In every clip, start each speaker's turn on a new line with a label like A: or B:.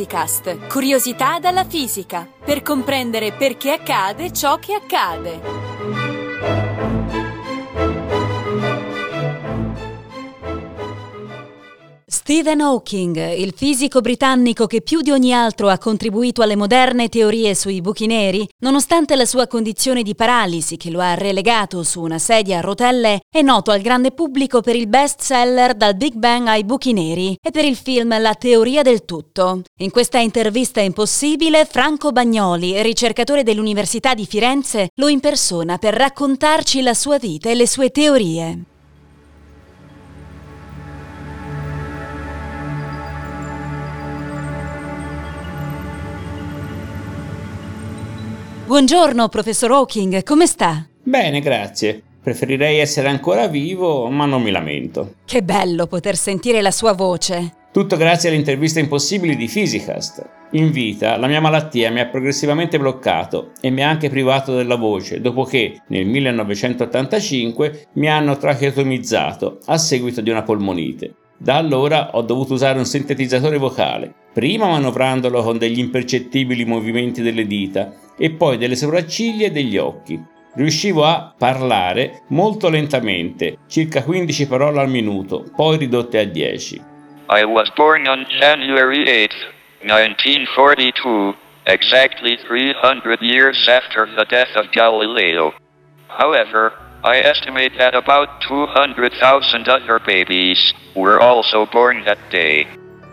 A: Fisicast, curiosità dalla fisica, per comprendere perché accade ciò che accade. Stephen Hawking, il fisico britannico che più di ogni altro ha contribuito alle moderne teorie sui buchi neri, nonostante la sua condizione di paralisi che lo ha relegato su una sedia a rotelle, è noto al grande pubblico per il best seller Dal Big Bang ai buchi neri e per il film La teoria del tutto. In questa intervista impossibile, Franco Bagnoli, ricercatore dell'Università di Firenze, lo impersona per raccontarci la sua vita e le sue teorie. Buongiorno, professor Hawking, come sta?
B: Bene, grazie. Preferirei essere ancora vivo, ma non mi lamento.
A: Che bello poter sentire la sua voce.
B: Tutto grazie alle interviste impossibili di Physicast. In vita la mia malattia mi ha progressivamente bloccato e mi ha anche privato della voce, dopo che nel 1985 mi hanno tracheotomizzato a seguito di una polmonite. Da allora ho dovuto usare un sintetizzatore vocale, prima manovrandolo con degli impercettibili movimenti delle dita e poi delle sopracciglia e degli occhi. Riuscivo a parlare molto lentamente, circa 15 parole al minuto, poi ridotte a 10.
C: I was born on January 8, 1942, exactly 300 years after the death of Galileo. However, I estimate that about 200,000 other babies were also born that day.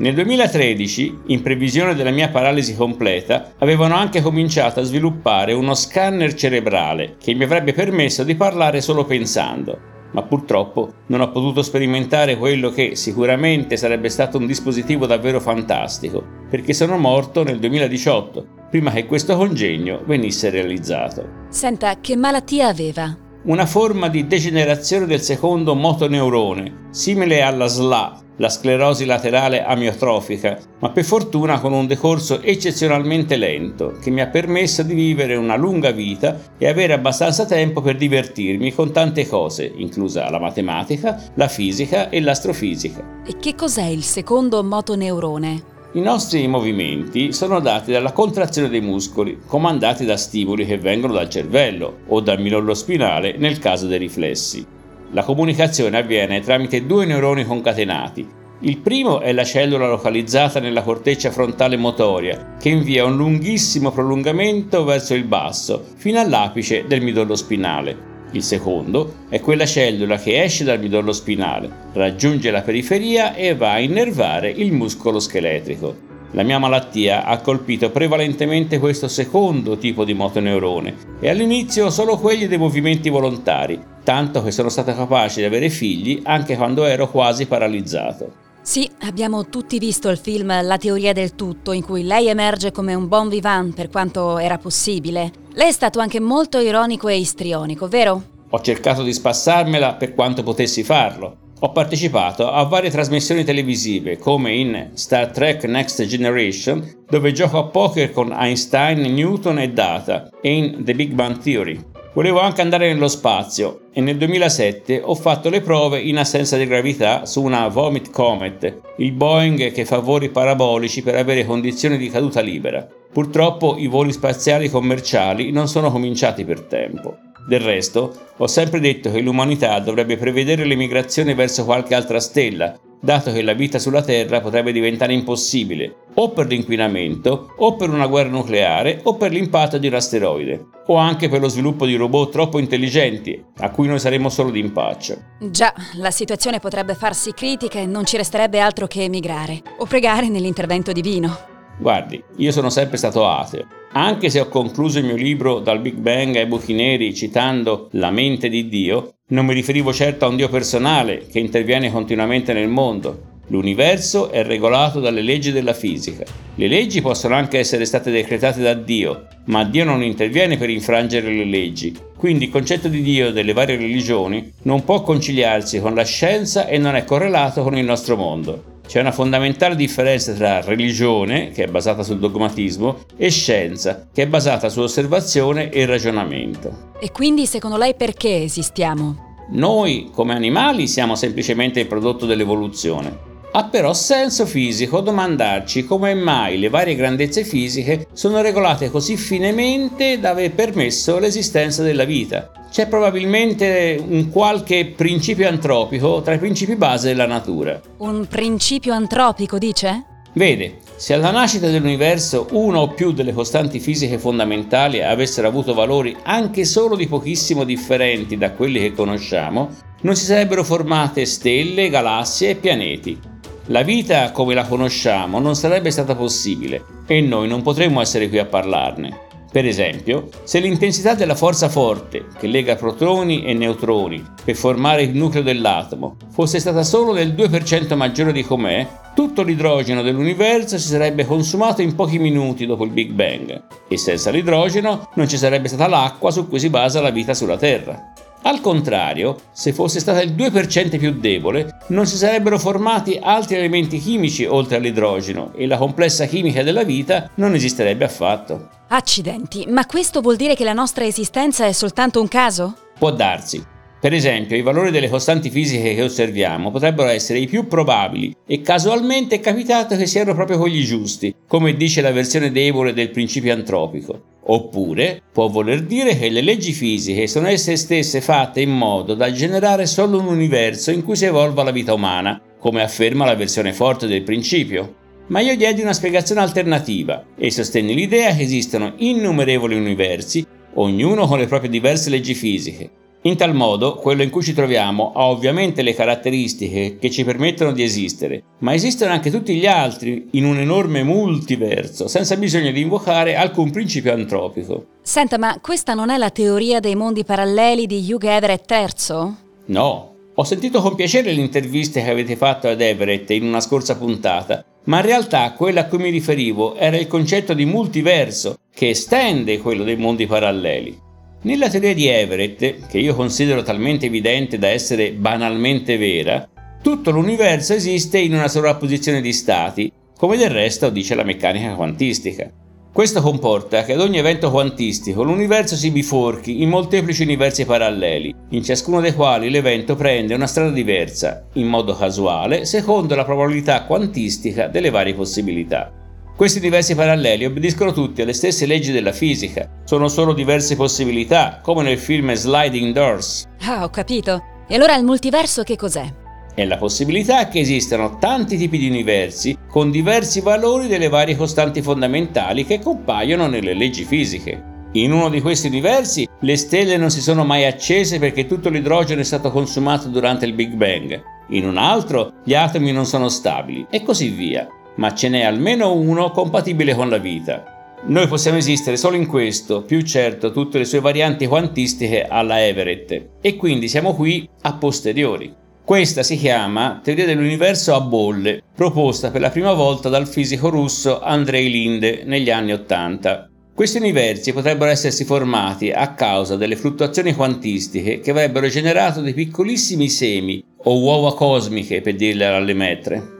B: Nel 2013, in previsione della mia paralisi completa, avevano anche cominciato a sviluppare uno scanner cerebrale che mi avrebbe permesso di parlare solo pensando, ma purtroppo non ho potuto sperimentare quello che sicuramente sarebbe stato un dispositivo davvero fantastico, perché sono morto nel 2018, prima che questo congegno venisse realizzato.
A: Senta, che malattia aveva?
B: una forma di degenerazione del secondo motoneurone, simile alla SLA, la sclerosi laterale amiotrofica, ma per fortuna con un decorso eccezionalmente lento, che mi ha permesso di vivere una lunga vita e avere abbastanza tempo per divertirmi con tante cose, inclusa la matematica, la fisica e l'astrofisica.
A: E che cos'è il secondo motoneurone?
B: I nostri movimenti sono dati dalla contrazione dei muscoli, comandati da stimoli che vengono dal cervello o dal midollo spinale nel caso dei riflessi. La comunicazione avviene tramite due neuroni concatenati. Il primo è la cellula localizzata nella corteccia frontale motoria, che invia un lunghissimo prolungamento verso il basso, fino all'apice del midollo spinale. Il secondo è quella cellula che esce dal midollo spinale, raggiunge la periferia e va a innervare il muscolo scheletrico. La mia malattia ha colpito prevalentemente questo secondo tipo di motoneurone e all'inizio solo quelli dei movimenti volontari, tanto che sono stato capace di avere figli anche quando ero quasi paralizzato.
A: Sì, abbiamo tutti visto il film La teoria del tutto, in cui lei emerge come un bon vivant per quanto era possibile. Lei è stato anche molto ironico e istrionico, vero?
B: Ho cercato di spassarmela per quanto potessi farlo. Ho partecipato a varie trasmissioni televisive, come in Star Trek Next Generation, dove gioco a poker con Einstein, Newton e Data, e in The Big Bang Theory. Volevo anche andare nello spazio e nel 2007 ho fatto le prove in assenza di gravità su una Vomit Comet, il Boeing che fa voli parabolici per avere condizioni di caduta libera. Purtroppo i voli spaziali commerciali non sono cominciati per tempo. Del resto, ho sempre detto che l'umanità dovrebbe prevedere l'emigrazione verso qualche altra stella, dato che la vita sulla Terra potrebbe diventare impossibile, o per l'inquinamento, o per una guerra nucleare, o per l'impatto di un asteroide, o anche per lo sviluppo di robot troppo intelligenti, a cui noi saremmo solo d'impaccio.
A: Già, la situazione potrebbe farsi critica e non ci resterebbe altro che emigrare, o pregare nell'intervento divino.
B: Guardi, io sono sempre stato ateo. Anche se ho concluso il mio libro Dal Big Bang ai buchi neri citando la mente di Dio, non mi riferivo certo a un Dio personale che interviene continuamente nel mondo. L'universo è regolato dalle leggi della fisica. Le leggi possono anche essere state decretate da Dio, ma Dio non interviene per infrangere le leggi. Quindi il concetto di Dio delle varie religioni non può conciliarsi con la scienza e non è correlato con il nostro mondo. C'è una fondamentale differenza tra religione, che è basata sul dogmatismo, e scienza, che è basata su osservazione e ragionamento.
A: E quindi secondo lei perché esistiamo?
B: Noi come animali siamo semplicemente il prodotto dell'evoluzione. Ha però senso fisico domandarci come mai le varie grandezze fisiche sono regolate così finemente da aver permesso l'esistenza della vita. C'è probabilmente un qualche principio antropico tra i principi base della natura.
A: Un principio antropico, dice?
B: Vede, se alla nascita dell'universo una o più delle costanti fisiche fondamentali avessero avuto valori anche solo di pochissimo differenti da quelli che conosciamo, non si sarebbero formate stelle, galassie e pianeti. La vita come la conosciamo non sarebbe stata possibile e noi non potremmo essere qui a parlarne. Per esempio, se l'intensità della forza forte che lega protoni e neutroni per formare il nucleo dell'atomo fosse stata solo del 2% maggiore di com'è, tutto l'idrogeno dell'universo si sarebbe consumato in pochi minuti dopo il Big Bang e senza l'idrogeno non ci sarebbe stata l'acqua su cui si basa la vita sulla Terra. Al contrario, se fosse stata il 2% più debole, non si sarebbero formati altri elementi chimici oltre all'idrogeno e la complessa chimica della vita non esisterebbe affatto.
A: Accidenti, ma questo vuol dire che la nostra esistenza è soltanto un caso?
B: Può darsi. Per esempio, i valori delle costanti fisiche che osserviamo potrebbero essere i più probabili e casualmente è capitato che siano proprio quelli giusti, come dice la versione debole del principio antropico. Oppure può voler dire che le leggi fisiche sono esse stesse fatte in modo da generare solo un universo in cui si evolva la vita umana, come afferma la versione forte del principio ma io diedi una spiegazione alternativa e sostenni l'idea che esistono innumerevoli universi, ognuno con le proprie diverse leggi fisiche. In tal modo, quello in cui ci troviamo ha ovviamente le caratteristiche che ci permettono di esistere, ma esistono anche tutti gli altri in un enorme multiverso, senza bisogno di invocare alcun principio antropico.
A: Senta, ma questa non è la teoria dei mondi paralleli di Hugh Everett III?
B: No. Ho sentito con piacere le interviste che avete fatto ad Everett in una scorsa puntata ma in realtà quella a cui mi riferivo era il concetto di multiverso che estende quello dei mondi paralleli. Nella teoria di Everett, che io considero talmente evidente da essere banalmente vera, tutto l'universo esiste in una sovrapposizione di stati, come del resto dice la meccanica quantistica. Questo comporta che ad ogni evento quantistico l'universo si biforchi in molteplici universi paralleli, in ciascuno dei quali l'evento prende una strada diversa, in modo casuale, secondo la probabilità quantistica delle varie possibilità. Questi universi paralleli obbediscono tutti alle stesse leggi della fisica, sono solo diverse possibilità, come nel film Sliding Doors.
A: Ah, ho capito. E allora il multiverso che cos'è?
B: è la possibilità che esistano tanti tipi di universi con diversi valori delle varie costanti fondamentali che compaiono nelle leggi fisiche. In uno di questi universi le stelle non si sono mai accese perché tutto l'idrogeno è stato consumato durante il Big Bang, in un altro gli atomi non sono stabili e così via, ma ce n'è almeno uno compatibile con la vita. Noi possiamo esistere solo in questo, più certo tutte le sue varianti quantistiche alla Everett, e quindi siamo qui a posteriori. Questa si chiama teoria dell'universo a bolle, proposta per la prima volta dal fisico russo Andrei Linde negli anni Ottanta. Questi universi potrebbero essersi formati a causa delle fluttuazioni quantistiche che avrebbero generato dei piccolissimi semi o uova cosmiche per dirle alle metre.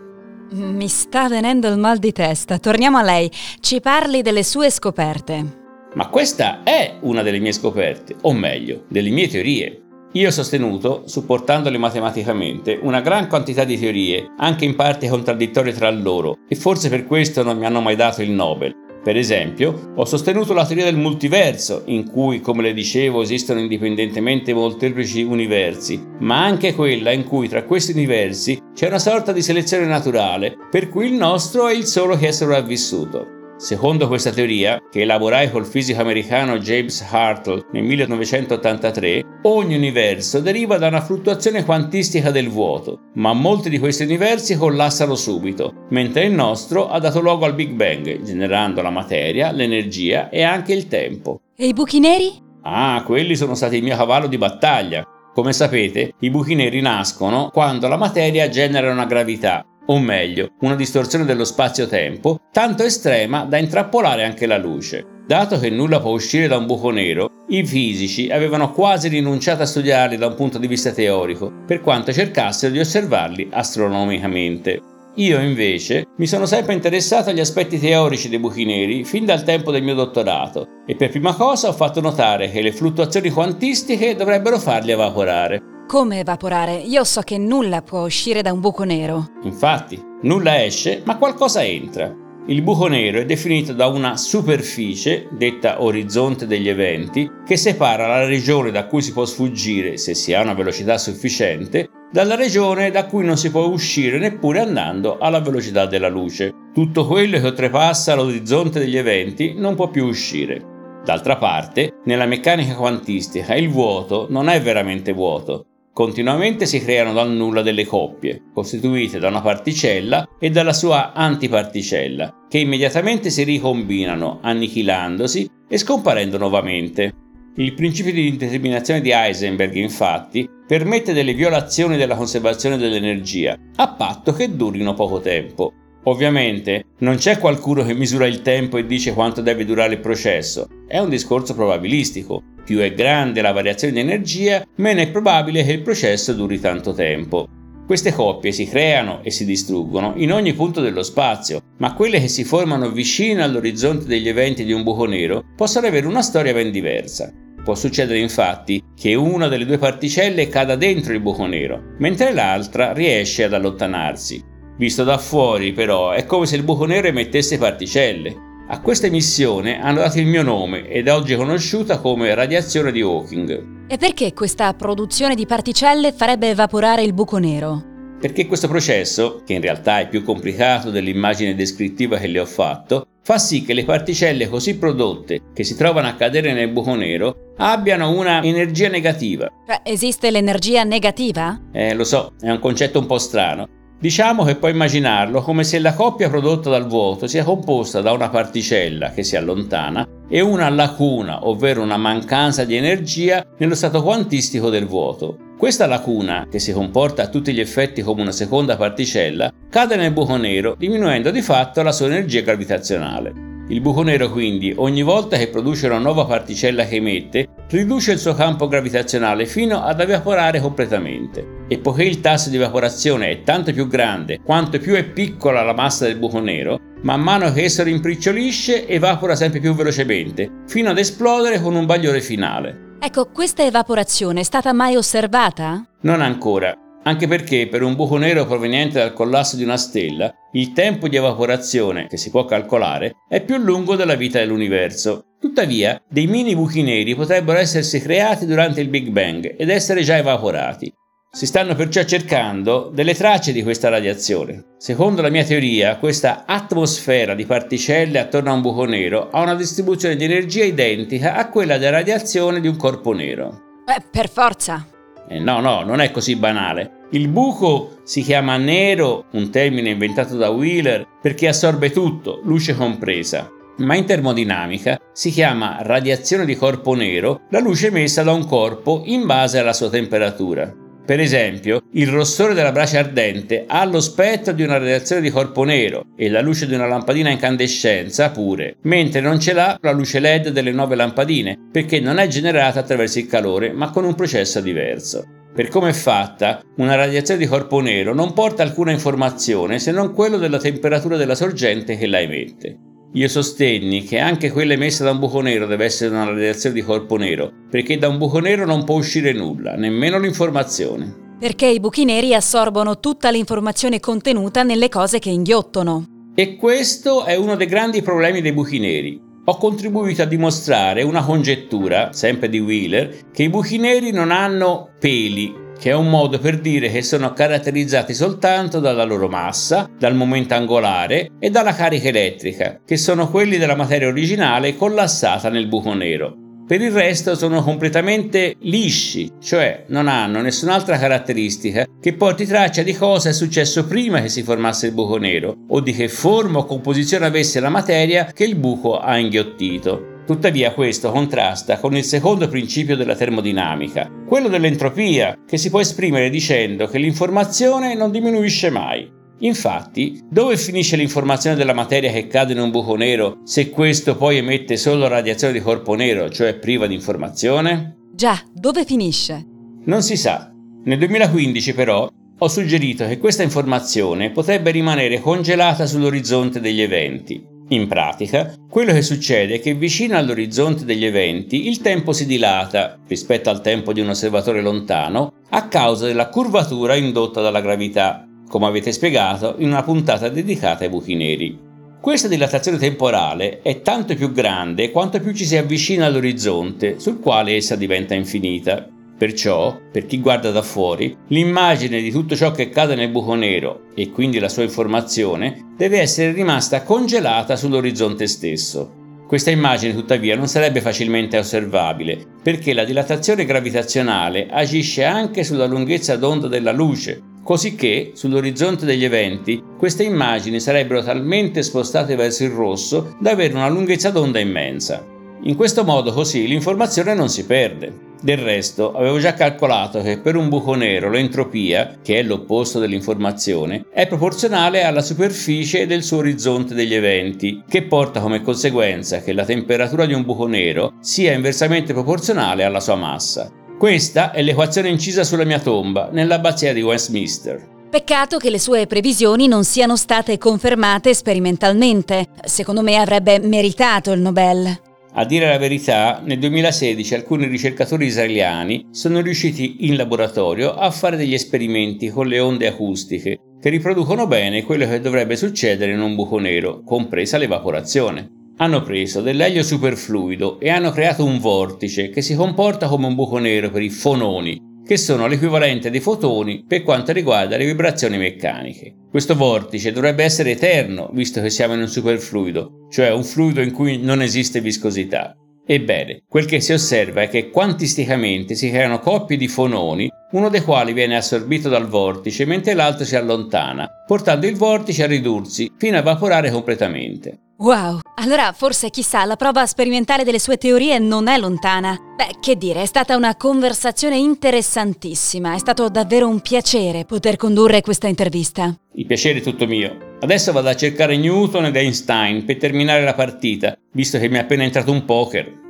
A: Mi sta venendo il mal di testa. Torniamo a lei. Ci parli delle sue scoperte.
B: Ma questa è una delle mie scoperte, o meglio, delle mie teorie. Io ho sostenuto, supportandole matematicamente, una gran quantità di teorie, anche in parte contraddittorie tra loro, e forse per questo non mi hanno mai dato il Nobel. Per esempio, ho sostenuto la teoria del multiverso, in cui, come le dicevo, esistono indipendentemente molteplici universi, ma anche quella in cui tra questi universi c'è una sorta di selezione naturale, per cui il nostro è il solo che è sopravvissuto. Secondo questa teoria, che elaborai col fisico americano James Hartle nel 1983, ogni universo deriva da una fluttuazione quantistica del vuoto, ma molti di questi universi collassano subito, mentre il nostro ha dato luogo al Big Bang, generando la materia, l'energia e anche il tempo.
A: E i buchi neri?
B: Ah, quelli sono stati il mio cavallo di battaglia. Come sapete, i buchi neri nascono quando la materia genera una gravità o meglio, una distorsione dello spazio-tempo, tanto estrema da intrappolare anche la luce. Dato che nulla può uscire da un buco nero, i fisici avevano quasi rinunciato a studiarli da un punto di vista teorico, per quanto cercassero di osservarli astronomicamente. Io invece mi sono sempre interessato agli aspetti teorici dei buchi neri fin dal tempo del mio dottorato e per prima cosa ho fatto notare che le fluttuazioni quantistiche dovrebbero farli evaporare.
A: Come evaporare? Io so che nulla può uscire da un buco nero.
B: Infatti, nulla esce, ma qualcosa entra. Il buco nero è definito da una superficie, detta orizzonte degli eventi, che separa la regione da cui si può sfuggire, se si ha una velocità sufficiente, dalla regione da cui non si può uscire neppure andando alla velocità della luce. Tutto quello che oltrepassa l'orizzonte degli eventi non può più uscire. D'altra parte, nella meccanica quantistica il vuoto non è veramente vuoto, Continuamente si creano dal nulla delle coppie, costituite da una particella e dalla sua antiparticella, che immediatamente si ricombinano, annichilandosi e scomparendo nuovamente. Il principio di indeterminazione di Heisenberg, infatti, permette delle violazioni della conservazione dell'energia, a patto che durino poco tempo. Ovviamente non c'è qualcuno che misura il tempo e dice quanto deve durare il processo, è un discorso probabilistico, più è grande la variazione di energia, meno è probabile che il processo duri tanto tempo. Queste coppie si creano e si distruggono in ogni punto dello spazio, ma quelle che si formano vicino all'orizzonte degli eventi di un buco nero possono avere una storia ben diversa. Può succedere infatti che una delle due particelle cada dentro il buco nero, mentre l'altra riesce ad allontanarsi. Visto da fuori, però, è come se il buco nero emettesse particelle, a questa emissione hanno dato il mio nome ed è oggi conosciuta come radiazione di Hawking.
A: E perché questa produzione di particelle farebbe evaporare il buco nero?
B: Perché questo processo, che in realtà è più complicato dell'immagine descrittiva che le ho fatto, fa sì che le particelle così prodotte che si trovano a cadere nel buco nero abbiano una energia negativa.
A: Cioè, esiste l'energia negativa?
B: Eh, lo so, è un concetto un po' strano, Diciamo che puoi immaginarlo come se la coppia prodotta dal vuoto sia composta da una particella che si allontana e una lacuna, ovvero una mancanza di energia nello stato quantistico del vuoto. Questa lacuna, che si comporta a tutti gli effetti come una seconda particella, cade nel buco nero, diminuendo di fatto la sua energia gravitazionale. Il buco nero quindi, ogni volta che produce una nuova particella che emette, riduce il suo campo gravitazionale fino ad evaporare completamente. E poiché il tasso di evaporazione è tanto più grande quanto più è piccola la massa del buco nero, man mano che esso rimpriccionisce evapora sempre più velocemente, fino ad esplodere con un bagliore finale.
A: Ecco, questa evaporazione è stata mai osservata?
B: Non ancora, anche perché per un buco nero proveniente dal collasso di una stella, il tempo di evaporazione, che si può calcolare, è più lungo della vita dell'universo. Tuttavia, dei mini buchi neri potrebbero essersi creati durante il Big Bang ed essere già evaporati. Si stanno perciò cercando delle tracce di questa radiazione. Secondo la mia teoria, questa atmosfera di particelle attorno a un buco nero ha una distribuzione di energia identica a quella della radiazione di un corpo nero.
A: Eh, per forza.
B: Eh, no, no, non è così banale. Il buco si chiama nero, un termine inventato da Wheeler, perché assorbe tutto, luce compresa. Ma in termodinamica si chiama radiazione di corpo nero la luce emessa da un corpo in base alla sua temperatura. Per esempio, il rossore della brace ardente ha lo spettro di una radiazione di corpo nero e la luce di una lampadina a incandescenza pure, mentre non ce l'ha la luce LED delle nuove lampadine, perché non è generata attraverso il calore, ma con un processo diverso. Per come è fatta, una radiazione di corpo nero non porta alcuna informazione se non quello della temperatura della sorgente che la emette. Io sostenni che anche quella emessa da un buco nero deve essere una radiazione di corpo nero, perché da un buco nero non può uscire nulla, nemmeno l'informazione.
A: Perché i buchi neri assorbono tutta l'informazione contenuta nelle cose che inghiottono.
B: E questo è uno dei grandi problemi dei buchi neri. Ho contribuito a dimostrare una congettura, sempre di Wheeler, che i buchi neri non hanno peli, che è un modo per dire che sono caratterizzati soltanto dalla loro massa, dal momento angolare e dalla carica elettrica, che sono quelli della materia originale collassata nel buco nero. Per il resto sono completamente lisci, cioè non hanno nessun'altra caratteristica che porti traccia di cosa è successo prima che si formasse il buco nero o di che forma o composizione avesse la materia che il buco ha inghiottito. Tuttavia questo contrasta con il secondo principio della termodinamica, quello dell'entropia, che si può esprimere dicendo che l'informazione non diminuisce mai. Infatti, dove finisce l'informazione della materia che cade in un buco nero se questo poi emette solo radiazione di corpo nero, cioè priva di informazione?
A: Già, dove finisce?
B: Non si sa. Nel 2015 però ho suggerito che questa informazione potrebbe rimanere congelata sull'orizzonte degli eventi In pratica, quello che succede è che vicino all'orizzonte degli eventi il tempo si dilata rispetto al tempo di un osservatore lontano a causa della curvatura indotta dalla gravità, come avete spiegato in una puntata dedicata ai buchi neri. Questa dilatazione temporale è tanto più grande quanto più ci si avvicina all'orizzonte, sul quale essa diventa infinita. Perciò, per chi guarda da fuori, l'immagine di tutto ciò che cade nel buco nero, e quindi la sua informazione, deve essere rimasta congelata sull'orizzonte stesso. Questa immagine tuttavia non sarebbe facilmente osservabile, perché la dilatazione gravitazionale agisce anche sulla lunghezza d'onda della luce, cosicché sull'orizzonte degli eventi queste immagini sarebbero talmente spostate verso il rosso da avere una lunghezza d'onda immensa. In questo modo così l'informazione non si perde. Del resto, avevo già calcolato che per un buco nero l'entropia, che è l'opposto dell'informazione, è proporzionale alla superficie del suo orizzonte degli eventi, che porta come conseguenza che la temperatura di un buco nero sia inversamente proporzionale alla sua massa. Questa è l'equazione incisa sulla mia tomba, nell'abbazia di Westminster.
A: Peccato che le sue previsioni non siano state confermate sperimentalmente. Secondo me avrebbe meritato il Nobel.
B: A dire la verità, nel 2016 alcuni ricercatori israeliani sono riusciti in laboratorio a fare degli esperimenti con le onde acustiche che riproducono bene quello che dovrebbe succedere in un buco nero, compresa l'evaporazione. Hanno preso dell'elio superfluido e hanno creato un vortice che si comporta come un buco nero per i fononi, che sono l'equivalente dei fotoni per quanto riguarda le vibrazioni meccaniche. Questo vortice dovrebbe essere eterno, visto che siamo in un superfluido, cioè un fluido in cui non esiste viscosità. Ebbene, quel che si osserva è che quantisticamente si creano coppie di fononi, uno dei quali viene assorbito dal vortice mentre l'altro si allontana, portando il vortice a ridursi fino a evaporare completamente.
A: Wow, allora forse chissà, la prova sperimentale delle sue teorie non è lontana. Beh, che dire, è stata una conversazione interessantissima, è stato davvero un piacere poter condurre questa intervista.
B: Il piacere è tutto mio. Adesso vado a cercare Newton ed Einstein per terminare la partita, visto che mi è appena entrato un poker.